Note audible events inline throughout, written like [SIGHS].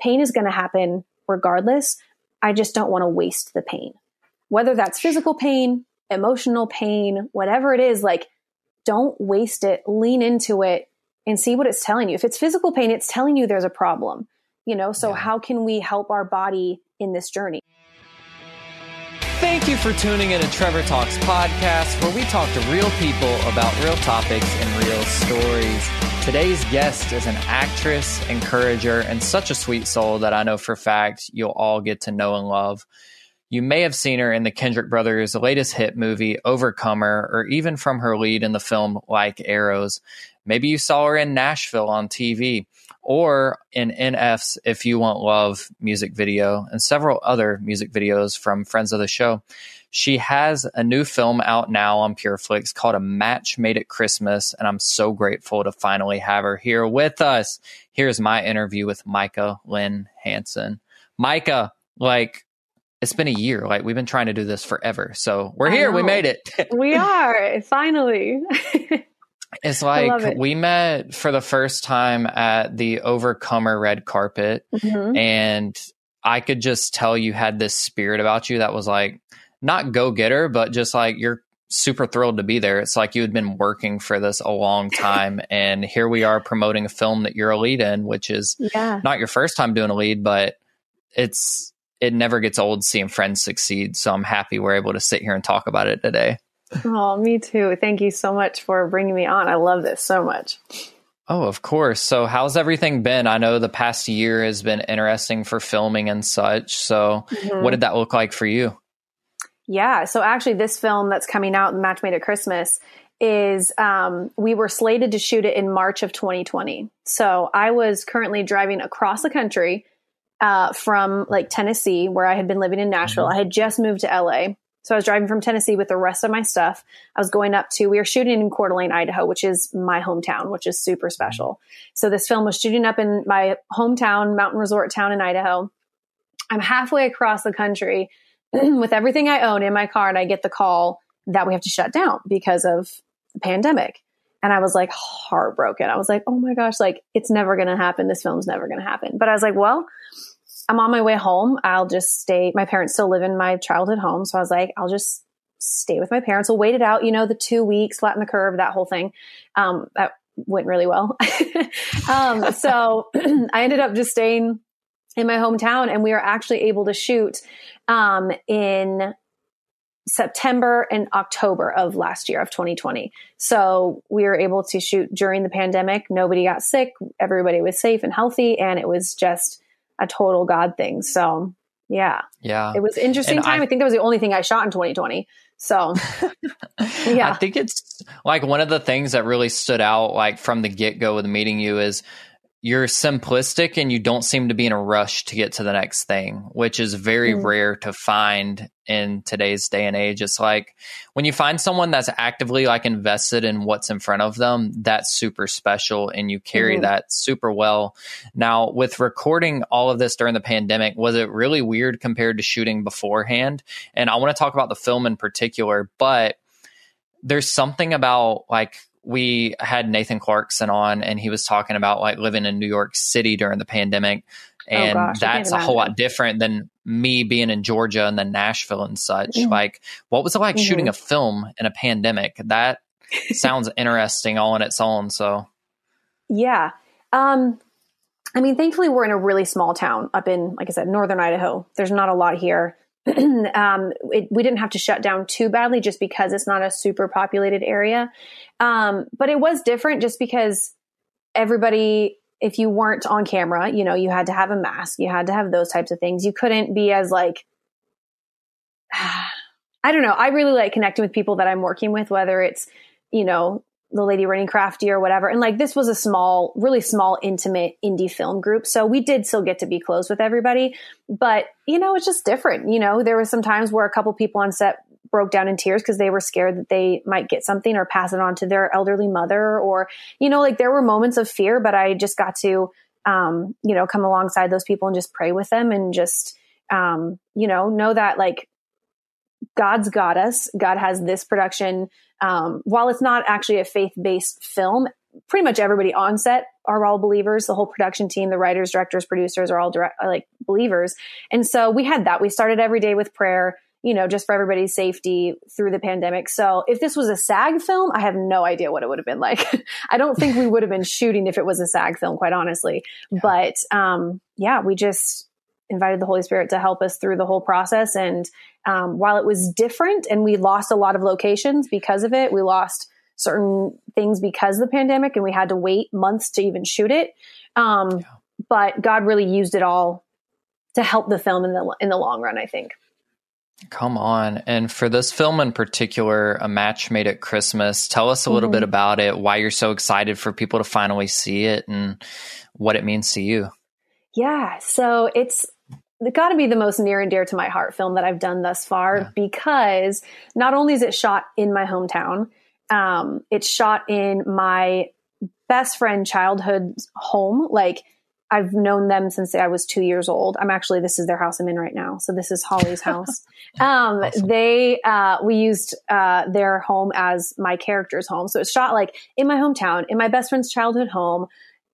pain is going to happen regardless. I just don't want to waste the pain. Whether that's physical pain, emotional pain, whatever it is, like don't waste it, lean into it and see what it's telling you. If it's physical pain, it's telling you there's a problem, you know? So, yeah. how can we help our body in this journey? Thank you for tuning in to Trevor Talks podcast, where we talk to real people about real topics and real stories. Today's guest is an actress, encourager, and such a sweet soul that I know for fact you'll all get to know and love. You may have seen her in the Kendrick brothers' latest hit movie, Overcomer, or even from her lead in the film Like Arrows. Maybe you saw her in Nashville on TV or in NF's If You Want Love music video and several other music videos from friends of the show. She has a new film out now on PureFlix called A Match Made at Christmas, and I'm so grateful to finally have her here with us. Here's my interview with Micah Lynn Hanson. Micah, like, it's been a year. Like we've been trying to do this forever. So we're here. We made it. [LAUGHS] we are finally. [LAUGHS] it's like it. we met for the first time at the Overcomer red carpet, mm-hmm. and I could just tell you had this spirit about you that was like not go getter, but just like you're super thrilled to be there. It's like you had been working for this a long time, [LAUGHS] and here we are promoting a film that you're a lead in, which is yeah. not your first time doing a lead, but it's it never gets old seeing friends succeed. So I'm happy we're able to sit here and talk about it today. Oh, me too. Thank you so much for bringing me on. I love this so much. Oh, of course. So, how's everything been? I know the past year has been interesting for filming and such. So, mm-hmm. what did that look like for you? Yeah. So, actually, this film that's coming out, The Match Made at Christmas, is um, we were slated to shoot it in March of 2020. So, I was currently driving across the country uh, from like Tennessee, where I had been living in Nashville. Mm-hmm. I had just moved to LA. So I was driving from Tennessee with the rest of my stuff. I was going up to, we were shooting in Coeur d'Alene, Idaho, which is my hometown, which is super special. So this film was shooting up in my hometown, mountain resort town in Idaho. I'm halfway across the country [CLEARS THROAT] with everything I own in my car, and I get the call that we have to shut down because of the pandemic. And I was like heartbroken. I was like, oh my gosh, like it's never going to happen. This film's never going to happen. But I was like, well, I'm on my way home. I'll just stay. My parents still live in my childhood home. So I was like, I'll just stay with my parents. We'll wait it out, you know, the two weeks, flatten the curve, that whole thing. Um, that went really well. [LAUGHS] um, so [CLEARS THROAT] I ended up just staying in my hometown and we were actually able to shoot, um, in September and October of last year of 2020. So we were able to shoot during the pandemic. Nobody got sick. Everybody was safe and healthy. And it was just, a total God thing. So yeah. Yeah. It was interesting and time. I, I think that was the only thing I shot in 2020. So [LAUGHS] yeah. I think it's like one of the things that really stood out like from the get go with meeting you is you're simplistic and you don't seem to be in a rush to get to the next thing, which is very mm. rare to find in today's day and age. It's like when you find someone that's actively like invested in what's in front of them, that's super special and you carry mm. that super well. Now, with recording all of this during the pandemic, was it really weird compared to shooting beforehand? And I want to talk about the film in particular, but there's something about like we had Nathan Clarkson on and he was talking about like living in New York City during the pandemic. Oh, and oh gosh, that's a whole lot different than me being in Georgia and then Nashville and such. Mm-hmm. Like, what was it like mm-hmm. shooting a film in a pandemic? That sounds [LAUGHS] interesting all in its own. So, yeah. Um, I mean, thankfully, we're in a really small town up in, like I said, northern Idaho. There's not a lot here. [CLEARS THROAT] um, it, we didn't have to shut down too badly just because it's not a super populated area. Um, but it was different just because everybody, if you weren't on camera, you know, you had to have a mask, you had to have those types of things. You couldn't be as like, [SIGHS] I don't know. I really like connecting with people that I'm working with, whether it's, you know, the lady running crafty or whatever. And like this was a small, really small, intimate indie film group. So we did still get to be close with everybody. But, you know, it's just different. You know, there was some times where a couple people on set broke down in tears because they were scared that they might get something or pass it on to their elderly mother or, you know, like there were moments of fear, but I just got to, um, you know, come alongside those people and just pray with them and just, um, you know, know that like God's got us. God has this production um, while it's not actually a faith based film, pretty much everybody on set are all believers. The whole production team, the writers, directors, producers are all direct, like believers. And so we had that. We started every day with prayer, you know, just for everybody's safety through the pandemic. So if this was a SAG film, I have no idea what it would have been like. [LAUGHS] I don't think we would have been shooting if it was a SAG film, quite honestly. Yeah. But um, yeah, we just invited the Holy Spirit to help us through the whole process. And um, while it was different and we lost a lot of locations because of it, we lost certain things because of the pandemic and we had to wait months to even shoot it. Um, yeah. But God really used it all to help the film in the in the long run. I think. Come on. And for this film in particular, A Match Made at Christmas, tell us a little mm-hmm. bit about it, why you're so excited for people to finally see it, and what it means to you. Yeah. So it's got to be the most near and dear to my heart film that I've done thus far yeah. because not only is it shot in my hometown, um, it's shot in my best friend childhood home. Like I've known them since I was two years old. I'm actually this is their house I'm in right now. So this is Holly's house. [LAUGHS] Um, awesome. They uh, we used uh, their home as my character's home. So it's shot like in my hometown, in my best friend's childhood home.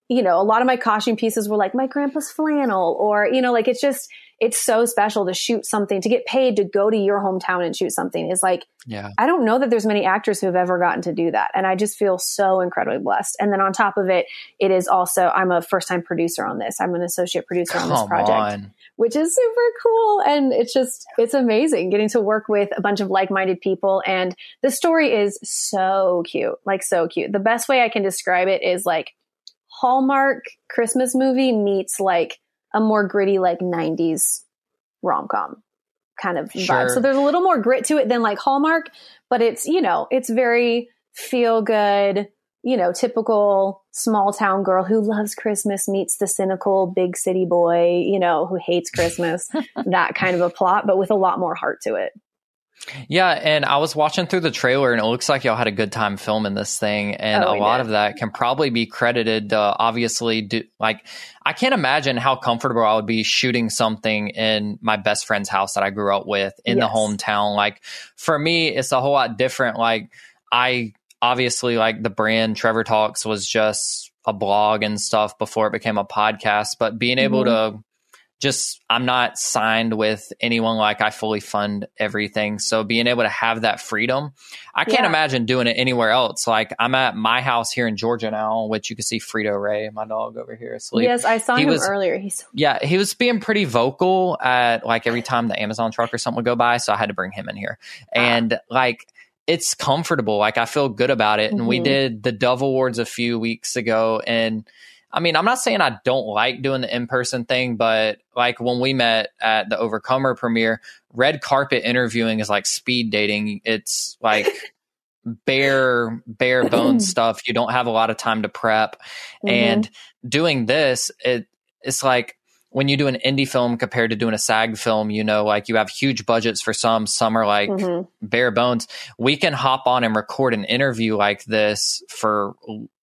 You know, a lot of my costume pieces were like my grandpa's flannel, or you know, like it's just it's so special to shoot something, to get paid to go to your hometown and shoot something is like, yeah. I don't know that there's many actors who have ever gotten to do that. And I just feel so incredibly blessed. And then on top of it, it is also, I'm a first time producer on this. I'm an associate producer Come on this project. On. Which is super cool. And it's just, it's amazing getting to work with a bunch of like minded people. And the story is so cute, like so cute. The best way I can describe it is like Hallmark Christmas movie meets like a more gritty like 90s rom-com kind of sure. vibe. So there's a little more grit to it than like Hallmark, but it's, you know, it's very feel good, you know, typical small town girl who loves Christmas meets the cynical big city boy, you know, who hates Christmas. [LAUGHS] that kind of a plot, but with a lot more heart to it. Yeah, and I was watching through the trailer, and it looks like y'all had a good time filming this thing, and oh, a lot did. of that can probably be credited. Uh, obviously, do, like I can't imagine how comfortable I would be shooting something in my best friend's house that I grew up with in yes. the hometown. Like for me, it's a whole lot different. Like I obviously like the brand Trevor Talks was just a blog and stuff before it became a podcast, but being able mm-hmm. to just I'm not signed with anyone like I fully fund everything. So being able to have that freedom, I can't yeah. imagine doing it anywhere else. Like I'm at my house here in Georgia now, which you can see Frito Ray, my dog over here asleep. Yes, I saw he him was, earlier. He's yeah, he was being pretty vocal at like every time the Amazon truck or something would go by, so I had to bring him in here. Ah. And like it's comfortable. Like I feel good about it. And mm-hmm. we did the Dove Awards a few weeks ago and I mean, I'm not saying I don't like doing the in person thing, but like when we met at the Overcomer premiere, red carpet interviewing is like speed dating. It's like [LAUGHS] bare, bare [LAUGHS] bones stuff. You don't have a lot of time to prep. Mm-hmm. And doing this, it it's like when you do an indie film compared to doing a SAG film, you know, like you have huge budgets for some, some are like mm-hmm. bare bones. We can hop on and record an interview like this for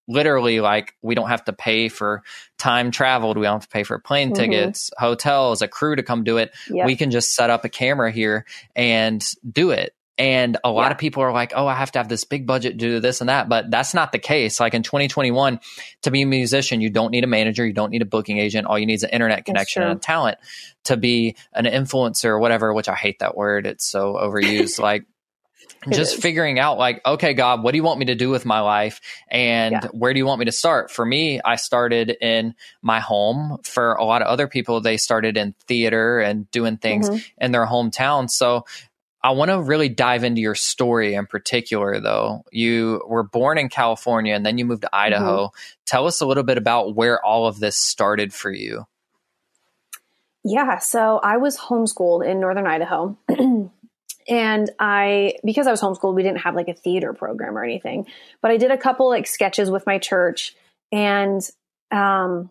literally like we don't have to pay for time traveled. We don't have to pay for plane mm-hmm. tickets hotels a crew to come do it. Yep. we can just set up a camera here and do it. And a lot yeah. of people are like oh i have to have this big budget to do this and that but that's not the case. Like in 2021 to be a musician you don't need a manager you don't need a booking agent. All you need is an internet connection and talent to be an influencer or whatever which i hate that word. It's so overused. [LAUGHS] Like just figuring out like okay god what do you want me to do with my life? And yeah. where do you want me to start? For me i started in my home. For a lot of other people they started in theater and doing things mm-hmm. in their hometown. So i want to really dive into your story in particular though. You were born in california and then you moved to idaho. Mm-hmm. tell us a little bit about where all of this started for you. Yeah so i was homeschooled in northern idaho [CLEARS THROAT] and I, because I was homeschooled, we didn't have like a theater program or anything, but I did a couple like sketches with my church and, um,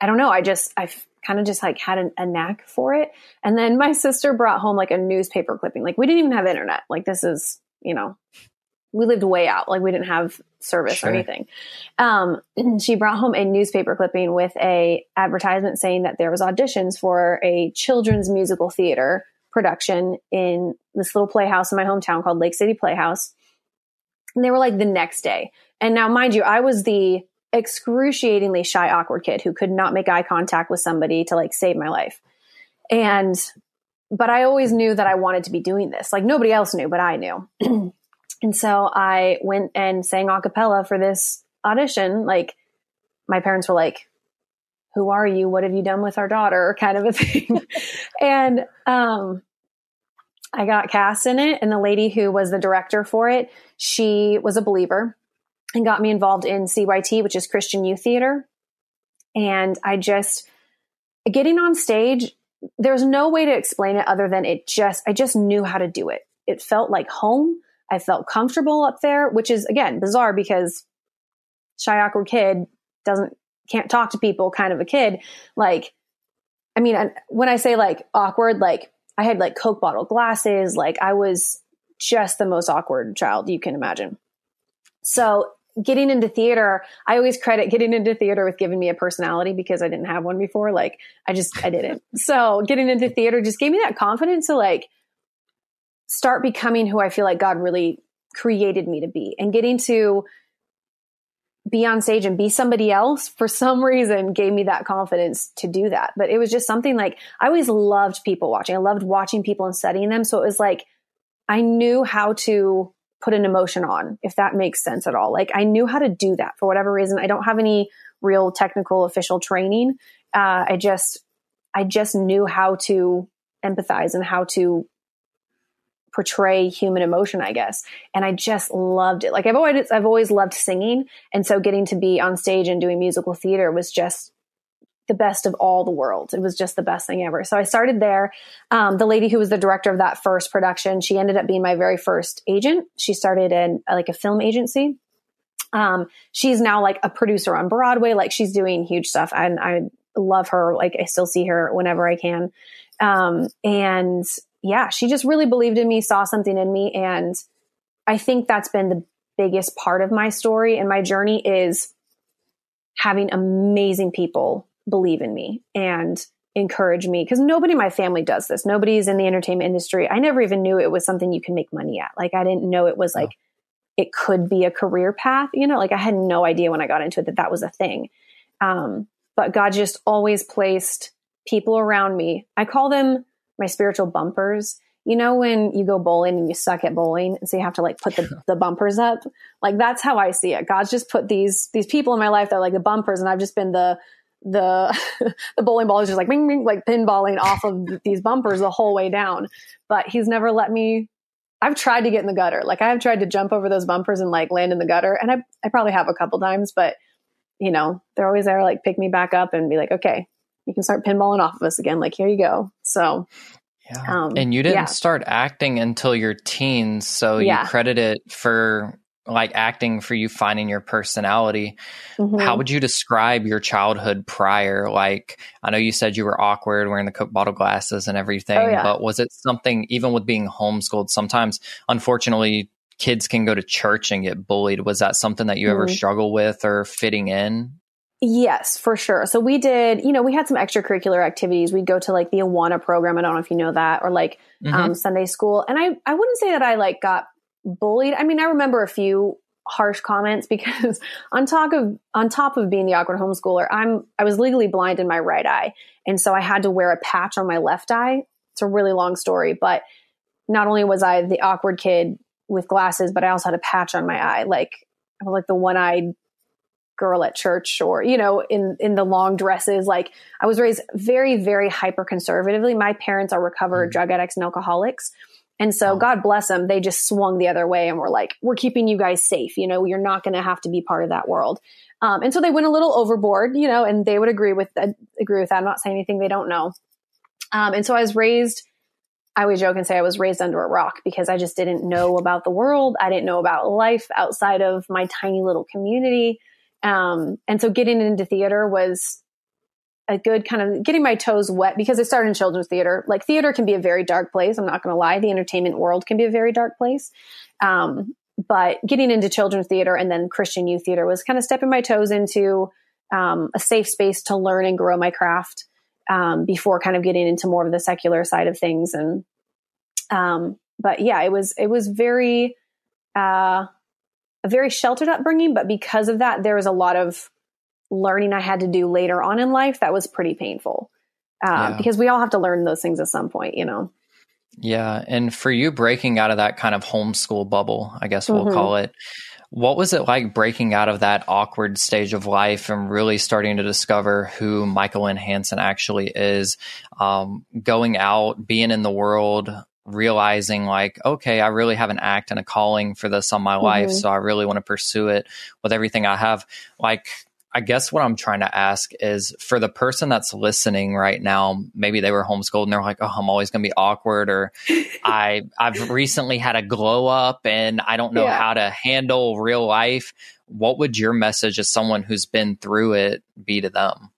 I don't know. I just, I kind of just like had an, a knack for it. And then my sister brought home like a newspaper clipping. Like we didn't even have internet. Like this is, you know, we lived way out. Like we didn't have service sure. or anything. Um, [CLEARS THROAT] she brought home a newspaper clipping with a advertisement saying that there was auditions for a children's musical theater production in this little playhouse in my hometown called Lake City Playhouse. And they were like the next day. And now, mind you, I was the excruciatingly shy, awkward kid who could not make eye contact with somebody to like save my life. And, but I always knew that I wanted to be doing this. Like nobody else knew, but I knew. [CLEARS THROAT] and so I went and sang a cappella for this audition. Like my parents were like, who are you? What have you done with our daughter? [LAUGHS] Kind of a thing. and, um, I got cast in it and the lady who was the director for it, she was a believer and got me involved in CYT, which is Christian Youth Theater. And I just, getting on stage, there's no way to explain it other than it just, I just knew how to do it. It felt like home. I felt comfortable up there, which is again bizarre because shy, awkward kid doesn't, can't talk to people kind of a kid. Like, I mean, when I say like awkward, like I had like Coke bottle glasses, like I was just the most awkward child you can imagine. So getting into theater, I always credit getting into theater with giving me a personality because I didn't have one before. Like I just, I didn't. [LAUGHS] so getting into theater just gave me that confidence to like start becoming who I feel like God really created me to be and getting to be on stage and be somebody else for some reason gave me that confidence to do that. But it was just something like I always loved people watching. I loved watching people and studying them. So it was like I knew how to put an emotion on, if that makes sense at all. Like I knew how to do that for whatever reason. I don't have any real technical official training. Uh, I just, I just knew how to empathize and how to portray human emotion, I guess. And I just loved it. Like I've always, I've always loved singing. And so getting to be on stage and doing musical theater was just the best of all the worlds. It was just the best thing ever. So I started there. Um, the lady who was the director of that first production, she ended up being my very first agent. She started in like a film agency. Um, she's now like a producer on Broadway. Like she's doing huge stuff, and I love her. Like I still see her whenever I can. Um, and yeah, she just really believed in me, saw something in me, and I think that's been the biggest part of my story and my journey is having amazing people believe in me and encourage me because nobody in my family does this. Nobody's in the entertainment industry. I never even knew it was something you can make money at. Like I didn't know it was like it could be a career path. You know, like I had no idea when I got into it that that was a thing. Um, but God just always placed people around me. I call them my spiritual bumpers. You know, when you go bowling and you suck at bowling, and so you have to like put the, [LAUGHS] the bumpers up. Like that's how I see it. God's just put these these people in my life that are like the bumpers, and I've just been the the [LAUGHS] the bowling ball is just like bing, bing, like pinballing off of these bumpers the whole way down. But he's never let me. I've tried to get in the gutter. Like I have tried to jump over those bumpers and like land in the gutter, and I I probably have a couple times, but you know they're always there like pick me back up and be like, okay, you can start pinballing off of us again. Like here you go. So. Yeah. Um, and you didn't yeah. start acting until your teens, so yeah. you credit it for like acting for you finding your personality. Mm-hmm. How would you describe your childhood prior? Like, I know you said you were awkward wearing the Coke bottle glasses and everything, oh, yeah. but was it something, even with being homeschooled, sometimes, unfortunately, kids can go to church and get bullied. Was that something that you mm-hmm. ever struggle with or fitting in? Yes, for sure. So we did, you know, we had some extracurricular activities. We'd go to like the Awana program. I don't know if you know that, or like mm-hmm. um, Sunday school. And I, I wouldn't say that I like got bullied. I mean, I remember a few harsh comments [LAUGHS] because on top of on top of being the awkward homeschooler, I'm I was legally blind in my right eye, and so I had to wear a patch on my left eye. It's a really long story, but not only was I the awkward kid with glasses, but I also had a patch on my eye, like I was like the one eyed girl at church or you know in in the long dresses like i was raised very very hyper conservatively my parents are recovered mm-hmm. drug addicts and alcoholics and so. God bless them, they just swung the other way and were like, we're keeping you guys safe. You know, you're not going to have to be part of that world. Um, and so they went a little overboard, you know, and they would agree with that, agree with that. I'm not saying anything they don't know. Um, and so I was raised, I always joke and say I was raised under a rock because I just didn't know about the world. I didn't know about life outside of my tiny little community. Um, and so getting into theater was a good kind of getting my toes wet because I started in children's theater. Like theater can be a very dark place. I'm not going to lie. The entertainment world can be a very dark place. Um, but getting into children's theater and then Christian youth theater was kind of stepping my toes into um, a safe space to learn and grow my craft um, before kind of getting into more of the secular side of things. And um, but yeah, it was it was very uh, a very sheltered upbringing, but because of that, there was a lot of learning I had to do later on in life that was pretty painful. Um, yeah. Because we all have to learn those things at some point, you know? Yeah. And for you breaking out of that kind of homeschool bubble, I guess we'll mm-hmm. call it, what was it like breaking out of that awkward stage of life and really starting to discover who Micah Lynn Hanson actually is? Um, going out, being in the world, realizing like, okay, I really have an act and a calling for this on my mm-hmm. life. So I really want to pursue it with everything I have. Like, I guess what I'm trying to ask is for the person that's listening right now, maybe they were homeschooled and they're like, "Oh, I'm always going to be awkward," or [LAUGHS] "I I've recently had a glow up and I don't know yeah. how to handle real life." What would your message as someone who's been through it be to them?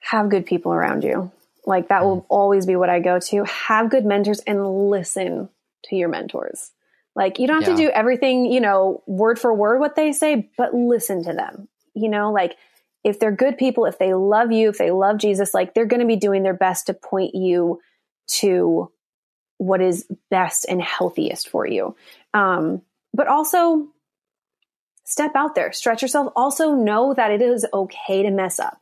Have good people around you. Like that will mm. always be what I go to. Have good mentors and listen to your mentors. Like you don't have yeah. to do everything, you know, word for word what they say, but listen to them. You know, like if they're good people, if they love you, if they love Jesus, like they're going to be doing their best to point you to what is best and healthiest for you. Um, but also step out there, stretch yourself. Also know that it is okay to mess up.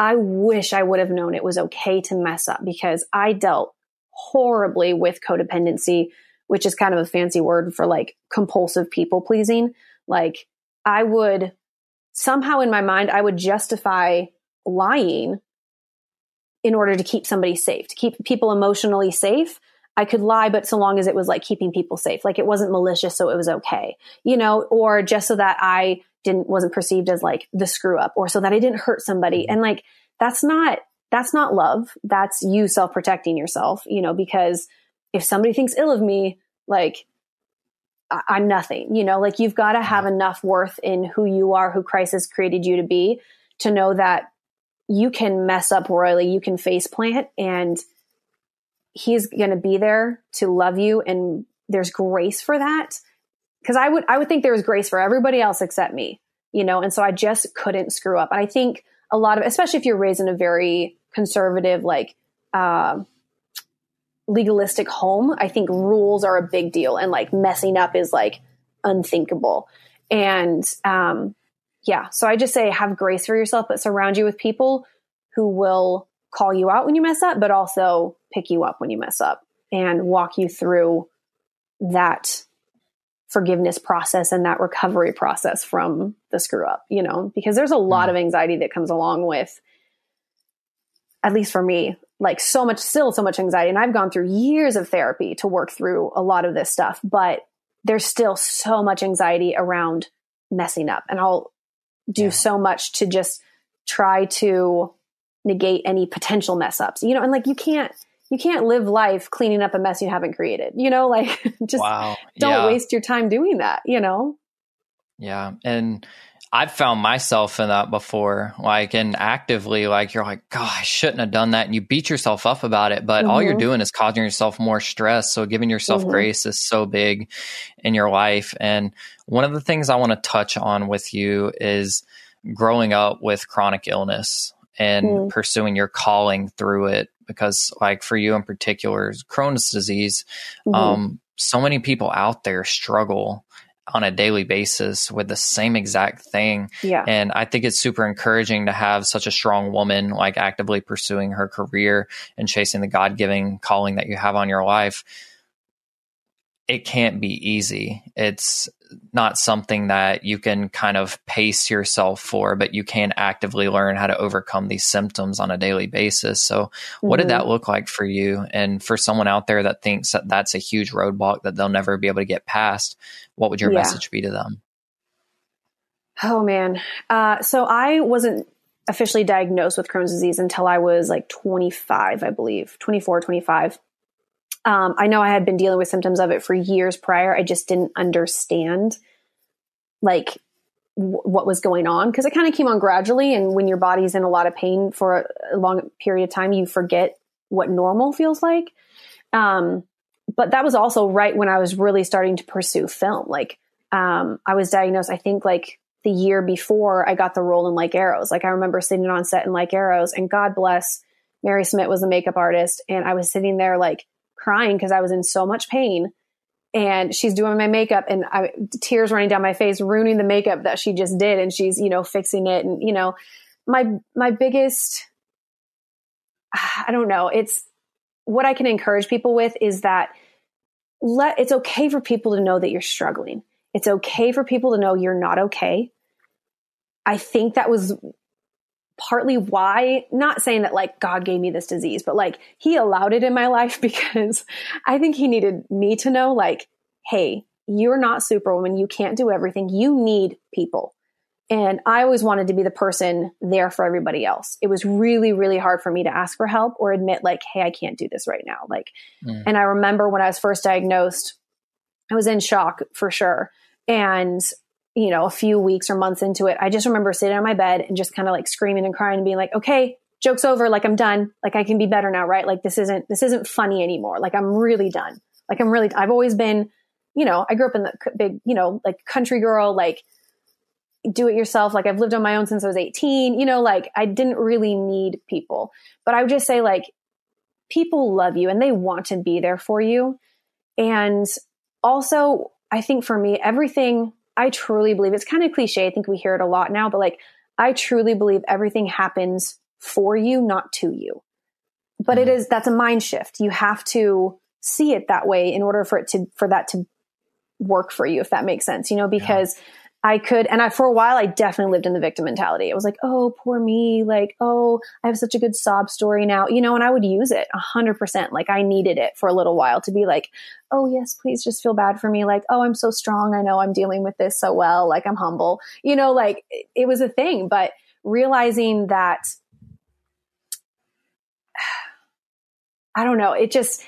I wish I would have known it was okay to mess up because I dealt horribly with codependency which is kind of a fancy word for like compulsive people pleasing. Like I would somehow in my mind, I would justify lying in order to keep somebody safe, to keep people emotionally safe. I could lie, but so long as it was like keeping people safe, like it wasn't malicious, so it was okay, you know, or just so that I didn't wasn't perceived as like the screw up, or so that I didn't hurt somebody, mm-hmm. and like that's not that's not love. That's you self protecting yourself, you know, because if somebody thinks ill of me, like I- am nothing, you know, like you've got to have mm-hmm. enough worth in who you are, who Christ has created you to be, to know that you can mess up royally, you can face plant, and he's going to be there to love you. And there's grace for that. Cause I would, I would think there was grace for everybody else except me, you know, and so I just couldn't screw up. And I think a lot of, especially if you're raised in a very conservative, like, uh, legalistic home, I think rules are a big deal and like messing up is like unthinkable. And um, yeah, so I just say have grace for yourself, but surround you with people who will call you out when you mess up, but also pick you up when you mess up and walk you through that forgiveness process and that recovery process from the screw up, you know, because there's a lot mm. of anxiety that comes along with, at least for me, like so much, still so much anxiety. And I've gone through years of therapy to work through a lot of this stuff, but there's still so much anxiety around messing up. And I'll do yeah. so much to just try to negate any potential mess ups, you know, and like you can't, you can't live life cleaning up a mess you haven't created, you know, [LAUGHS] like just wow. don't yeah. waste your time doing that, you know? Yeah. And, I've found myself in that before, like, and actively, like, you're like, God, I shouldn't have done that. And you beat yourself up about it, but mm-hmm. all you're mm-hmm. doing is causing yourself more stress. So giving yourself mm-hmm. grace is so big in your life. And one of the things I want to touch on with you is growing up with chronic illness and mm-hmm. pursuing your calling through it. Because, like, for you in particular, Crohn's disease, mm-hmm. um, so many people out there struggle on a daily basis with the same exact thing. Yeah. And I think it's super encouraging to have such a strong woman like actively pursuing her career and chasing the God giving calling that you have on your life. It can't be easy. It's not something that you can kind of pace yourself for, but you can actively learn how to overcome these symptoms on a daily basis. So, what mm-hmm. did that look like for you? And for someone out there that thinks that that's a huge roadblock that they'll never be able to get past, what would your yeah. message be to them? Oh, man. Uh, so, I wasn't officially diagnosed with Crohn's disease until I was like 25, I believe, 24, 25. Um, I know I had been dealing with symptoms of it for years prior. I just didn't understand like w- what was going on because it kind of came on gradually. And when your body's in a lot of pain for a, a long period of time, you forget what normal feels like. Um, but that was also right when I was really starting to pursue film. Like, um, I was diagnosed, I think, like the year before I got the role in Like Arrows. Like, I remember sitting on set in Like Arrows, and God bless Mary Smith was the makeup artist, and I was sitting there like crying because I was in so much pain. and she's doing my makeup and I, tears running down my face, ruining the makeup that she just did. And she's, you know, fixing it. And, you know, my, my biggest, [SIGHS] I don't know, it's what I can encourage people with is that let, it's okay for people to know that you're struggling. It's okay for people to know you're not okay. I think that was partly why, not saying that like God gave me this disease, but like he allowed it in my [LAUGHS] life because I think he needed me to know like, hey, you're not superwoman. You can't do everything. You need people. And I always wanted to be the person there for everybody else. It was really, really hard for me to ask for help or admit, like, hey, I can't do this right now. Like, mm. and I remember when I was first diagnosed, I was in shock for sure. And you know, a few weeks or months into it, I just remember sitting on my bed and just kind of like screaming and crying and being like, okay, joke's over. Like I'm done. Like I can be better now, right? Like this isn't, this isn't funny anymore. Like I'm really done. Like I'm really, I've always been, you know, I grew up in the big, you know, like country girl, like do it yourself. Like I've lived on my own since I was 18, you know, like I didn't really need people, but I would just say like people love you and they want to be there for you. And also I think for me, everything I truly believe it's kind of cliche. I think we hear it a lot now, but like I truly believe everything happens for you, not to you. But mm-hmm. it is that's a mind shift. You have to see it that way in order for it to for that to work for you if that makes sense. You know, because yeah. I could, and I, for a while, I definitely lived in the victim mentality. I was like, oh, poor me. Like, oh, I have such a good sob story now, you know, and I would use it a hundred percent. Like I needed it for a little while to be like, oh, yes, please just feel bad for me. Like, oh, I'm so strong. I know I'm dealing with this so well. Like I'm humble, you know, like it was a thing, but realizing that, [SIGHS] I don't know, it just,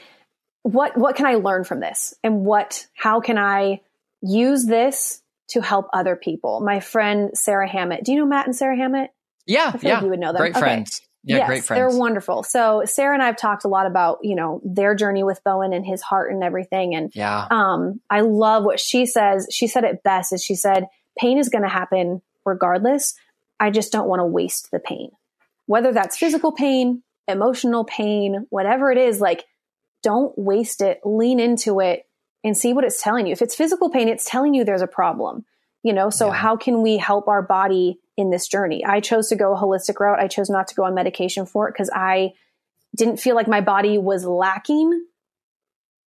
what, what can I learn from this? And what, how can I use this to help other people. My friend Sarah Hammitt. Do you know Matt and Sarah Hammitt? Yeah, yeah. Like you would know them. Great okay. friends. Yeah, yes, great friends. They're wonderful. So Sarah and I have talked a lot about, you know, their journey with Bowen and his heart and everything. And yeah. um, I love what she says. She said it best is she said, pain is going to happen regardless. I just don't want to waste the pain. Whether that's physical pain, emotional pain, whatever it is, like don't waste it. Lean into it and see what it's telling you. If it's physical pain, it's telling you there's a problem. You know, so yeah. how can we help our body in this journey? I chose to go a holistic route. I chose not to go on medication for it because I didn't feel like my body was lacking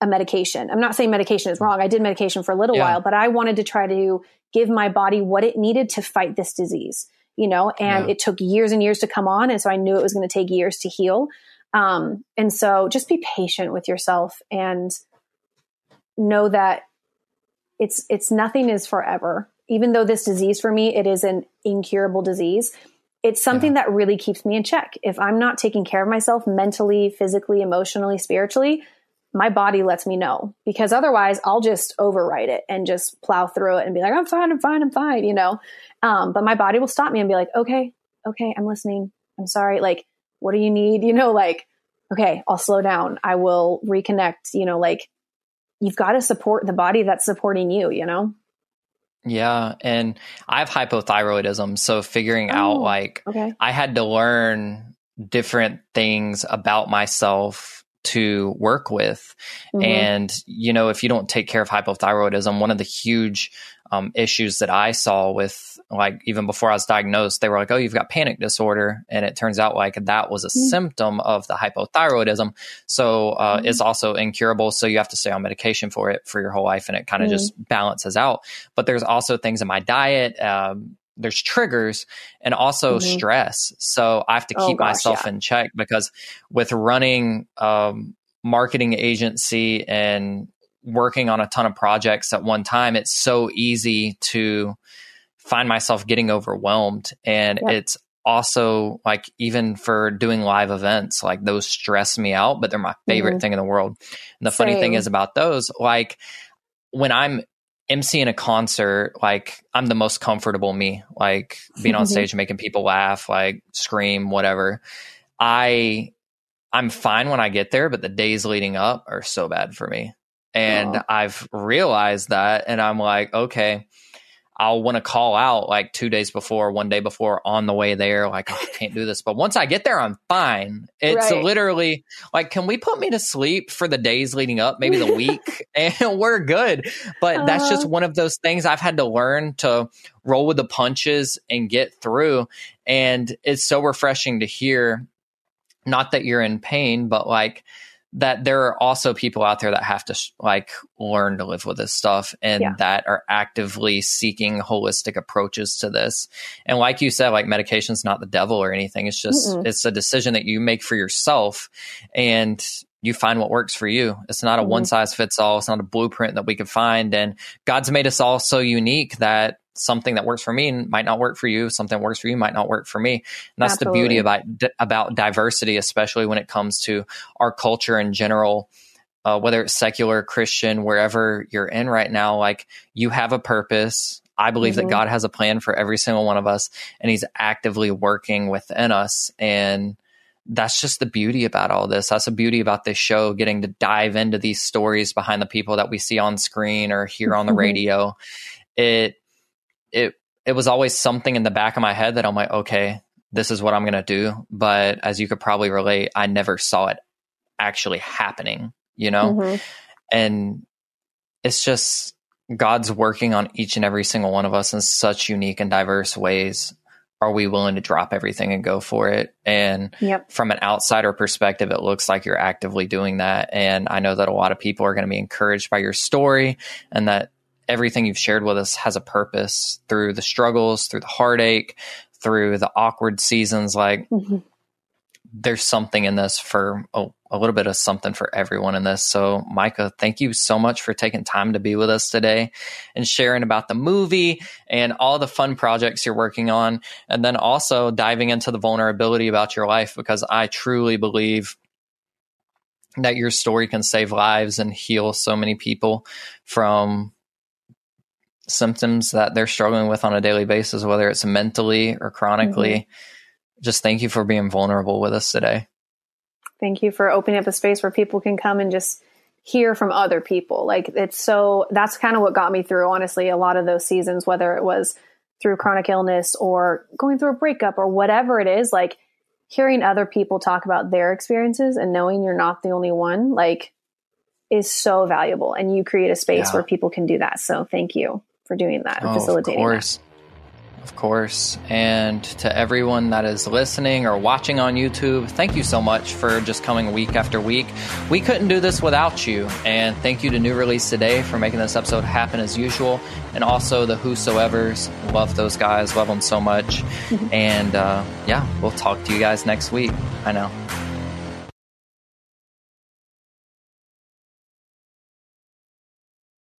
a medication. I'm not saying medication is wrong. I did medication for a little yeah. while, but I wanted to try to give my body what it needed to fight this disease, you know, and yeah. it took years and years to come on. And so I knew it was going to take years to heal. Um, and so just be patient with yourself and know that it's it's nothing is forever. Even though this disease for me, it is an incurable disease. It's something yeah. that really keeps me in check. If I'm not taking care of myself mentally, physically, emotionally, spiritually, my body lets me know because otherwise I'll just overwrite it and just plow through it and be like, I'm fine, I'm fine, I'm fine, you know? Um, but my body will stop me and be like, okay, okay, I'm listening. I'm sorry. Like, what do you need? You know, like, okay, I'll slow down. I will reconnect, you know, like you've got to support the body that's supporting you, you know? Yeah. And I have hypothyroidism. So figuring oh, out like, okay. I had to learn different things about myself to work with. Mm-hmm. And, you know, if you don't take care of hypothyroidism, one of the huge um, issues that I saw with like even before I was diagnosed, they were like, "Oh, you've got panic disorder," and it turns out like that was a mm-hmm. symptom of the hypothyroidism. So uh, mm-hmm. it's also incurable. So you have to stay on medication for it for your whole life, and it kind of mm-hmm. just balances out. But there's also things in my diet. Um, there's triggers and also mm-hmm. stress. So I have to oh, keep oh, gosh, myself yeah. in check because with running um, marketing agency and working on a ton of projects at one time, it's so easy to find myself getting overwhelmed. And yep. it's also like even for doing live events, like those stress me out, but they're my favorite mm-hmm. thing in the world. And the Same. funny thing is about those, like when I'm emceeing a concert, like I'm the most comfortable me, like being on stage making people laugh, like scream, whatever. I I'm fine when I get there, but the days leading up are so bad for me. And I've realized that and I'm like, okay, I'll want to call out like two days before, one day before on the way there, like, oh, I can't do this. But once I get there, I'm fine. It's right. literally like, can we put me to sleep for the days leading up, maybe the week, [LAUGHS] [LAUGHS] and we're good. But uh, that's just uh-huh. one of those things I've had to learn to roll with the punches and get through. And it's so refreshing to hear, not that you're in pain, but like, that there are also people out there that have to like learn to live with this stuff and yeah. that are actively seeking holistic approaches to this. And like you said, like medication's not the devil or anything. It's just Mm-mm. it's a decision that you make for yourself and you find what works for you. It's not a mm-hmm. one size fits all. It's not a blueprint that we could find. And God's made us all so unique that something that works for me might not work for you. Something that works for you might not work for me. And that's Absolutely. the beauty about about diversity, especially when it comes to our culture in general. Uh, whether it's secular, Christian, wherever you're in right now, like you have a purpose. I believe mm-hmm. that God has a plan for every single one of us, and He's actively working within us. And that's just the beauty about all this. That's the beauty about this show, getting to dive into these stories behind the people that we see on screen or hear on the mm-hmm. [LAUGHS] radio. It it it was always something in the back of my head that I'm like, okay, this is what I'm gonna do. But as you could probably relate, I never saw it actually happening, you know? Mm-hmm. And it's just God's working on each and every single one of us in such unique and diverse ways. Are we willing to drop everything and go for it? And yep. from an outsider perspective, it looks like you're actively doing that. And I know that a lot of people are going to be encouraged by your story and that everything you've shared with us has a purpose through the struggles, through the heartache, through the awkward seasons. Like mm-hmm. there's something in this for oh, a little bit of something for everyone in this. So, Micah, thank you so much for taking time to be with us today and sharing about the movie and all the fun projects you're working on. And then also diving into the vulnerability about your life because I truly believe that your story can save lives and heal so many people from symptoms that they're struggling with on a daily basis, whether it's mentally or chronically. Mm-hmm. Just thank you for being vulnerable with us today. Thank you for opening up a space where people can come and just hear from other people. Like it's so that's kind of what got me through, honestly, a lot of those seasons, whether it was through chronic illness or going through a breakup or whatever it is, like hearing other people talk about their experiences and knowing you're not the only one, like is so valuable. And you create a space yeah. where people can do that. So thank you for doing that, oh, facilitating. Of course. That. Of course. And to everyone that is listening or watching on YouTube, thank you so much for just coming week after week. We couldn't do this without you. And thank you to New Release Today for making this episode happen as usual. And also the Whosoevers. Love those guys. Love them so much. [LAUGHS] and uh, yeah, we'll talk to you guys next week. I know.